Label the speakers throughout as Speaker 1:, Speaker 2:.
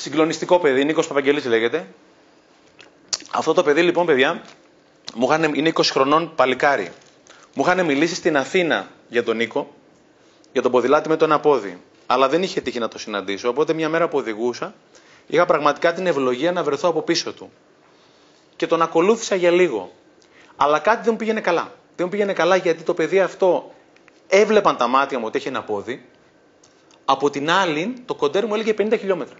Speaker 1: Συγκλονιστικό παιδί, Νίκος Παπαγγελής λέγεται. Αυτό το παιδί λοιπόν, παιδιά, μου είχαν, είναι 20 χρονών παλικάρι. Μου είχαν μιλήσει στην Αθήνα για τον Νίκο, για τον ποδηλάτη με το ένα πόδι. Αλλά δεν είχε τύχει να το συναντήσω. Οπότε μια μέρα που οδηγούσα, είχα πραγματικά την ευλογία να βρεθώ από πίσω του. Και τον ακολούθησα για λίγο. Αλλά κάτι δεν μου πήγαινε καλά. Δεν μου πήγαινε καλά γιατί το παιδί αυτό έβλεπαν τα μάτια μου ότι έχει ένα πόδι. Από την άλλη, το κοντέρ μου έλεγε 50 χιλιόμετρα.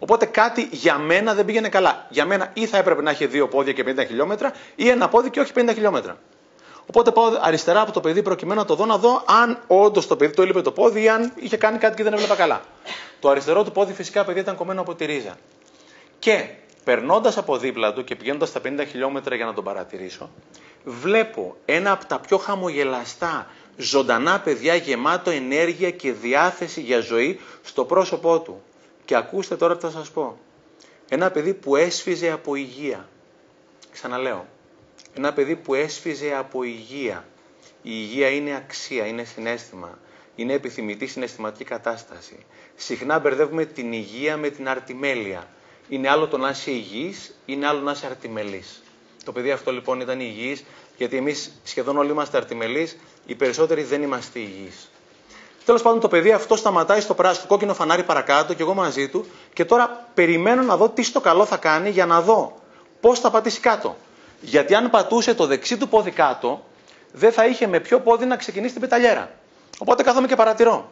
Speaker 1: Οπότε κάτι για μένα δεν πήγαινε καλά. Για μένα ή θα έπρεπε να έχει δύο πόδια και 50 χιλιόμετρα ή ένα πόδι και όχι 50 χιλιόμετρα. Οπότε πάω αριστερά από το παιδί προκειμένου να το δω να δω αν όντως το παιδί το έλειπε το πόδι ή αν είχε κάνει κάτι και δεν έβλεπα καλά. Το αριστερό του πόδι φυσικά παιδί ήταν κομμένο από τη ρίζα. Και περνώντας από δίπλα του και πηγαίνοντας στα 50 χιλιόμετρα για να τον παρατηρήσω, βλέπω ένα από τα πιο χαμογελαστά, ζωντανά παιδιά γεμάτο ενέργεια και διάθεση για ζωή στο πρόσωπό του. Και ακούστε τώρα τι θα σας πω. Ένα παιδί που έσφιζε από υγεία. Ξαναλέω. Ένα παιδί που έσφιζε από υγεία. Η υγεία είναι αξία, είναι συνέστημα. Είναι επιθυμητή συναισθηματική κατάσταση. Συχνά μπερδεύουμε την υγεία με την αρτιμέλεια. Είναι άλλο το να είσαι υγιής, είναι άλλο να είσαι αρτιμελής. Το παιδί αυτό λοιπόν ήταν υγιής, γιατί εμείς σχεδόν όλοι είμαστε αρτιμελείς, οι περισσότεροι δεν είμαστε υγιείς. Τέλος πάντων, το παιδί αυτό σταματάει στο πράσινο κόκκινο φανάρι παρακάτω και εγώ μαζί του και τώρα περιμένω να δω τι στο καλό θα κάνει για να δω πώς θα πατήσει κάτω. Γιατί αν πατούσε το δεξί του πόδι κάτω, δεν θα είχε με ποιο πόδι να ξεκινήσει την πεταλιέρα. Οπότε κάθομαι και παρατηρώ.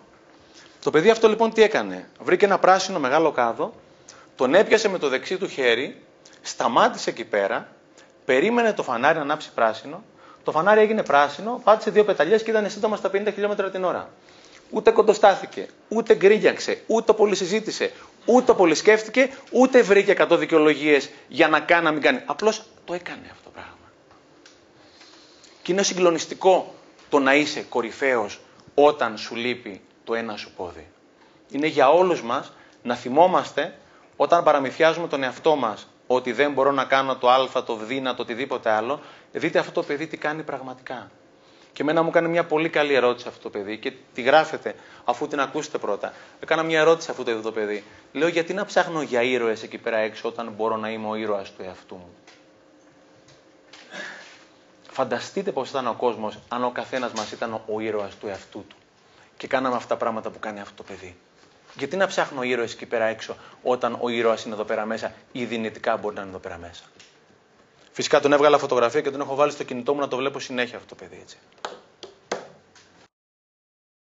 Speaker 1: Το παιδί αυτό λοιπόν τι έκανε; Βρήκε ένα πράσινο μεγάλο κάδο, τον έπιασε με το δεξί του χέρι, σταμάτησε εκεί πέρα, περίμενε το φανάρι να ανάψει πράσινο, το φανάρι έγινε πράσινο, πάτησε δύο πεταλιές και ήταν σύντομα στα 50 χιλιόμετρα την ώρα. Ούτε κοντοστάθηκε, ούτε γκρίνιαξε, ούτε πολύ συζήτησε, ούτε πολύ σκέφτηκε, ούτε βρήκε 100 δικαιολογίες για να κάνει να μην κάνει. Απλώς το έκανε αυτό το πράγμα. Και είναι συγκλονιστικό το να είσαι κορυφαίος όταν σου λείπει το ένα σου πόδι. Είναι για όλους μας να θυμόμαστε όταν παραμυθιάζουμε τον εαυτό μας ότι δεν μπορώ να κάνω το α, το β, το οτιδήποτε άλλο, δείτε αυτό το παιδί τι κάνει πραγματικά. Και εμένα μου έκανε μια πολύ καλή ερώτηση αυτό το παιδί και τη γράφετε αφού την ακούσετε πρώτα. Έκανα μια ερώτηση αφού το είδε το παιδί. Λέω γιατί να ψάχνω για ήρωες εκεί πέρα έξω όταν μπορώ να είμαι ο ήρωας του εαυτού μου; Φανταστείτε πώς ήταν ο κόσμος αν ο καθένας μας ήταν ο ήρωας του εαυτού του. Και κάναμε αυτά τα πράγματα που κάνει αυτό το παιδί. Γιατί να ψάχνω ήρωες εκεί πέρα έξω όταν ο ήρωας είναι εδώ πέρα μέσα ή δυνητικά μπορεί να είναι εδώ πέρα μέσα; Φυσικά τον έβγαλα φωτογραφία και τον έχω βάλει στο κινητό μου να το βλέπω συνέχεια αυτό το παιδί έτσι.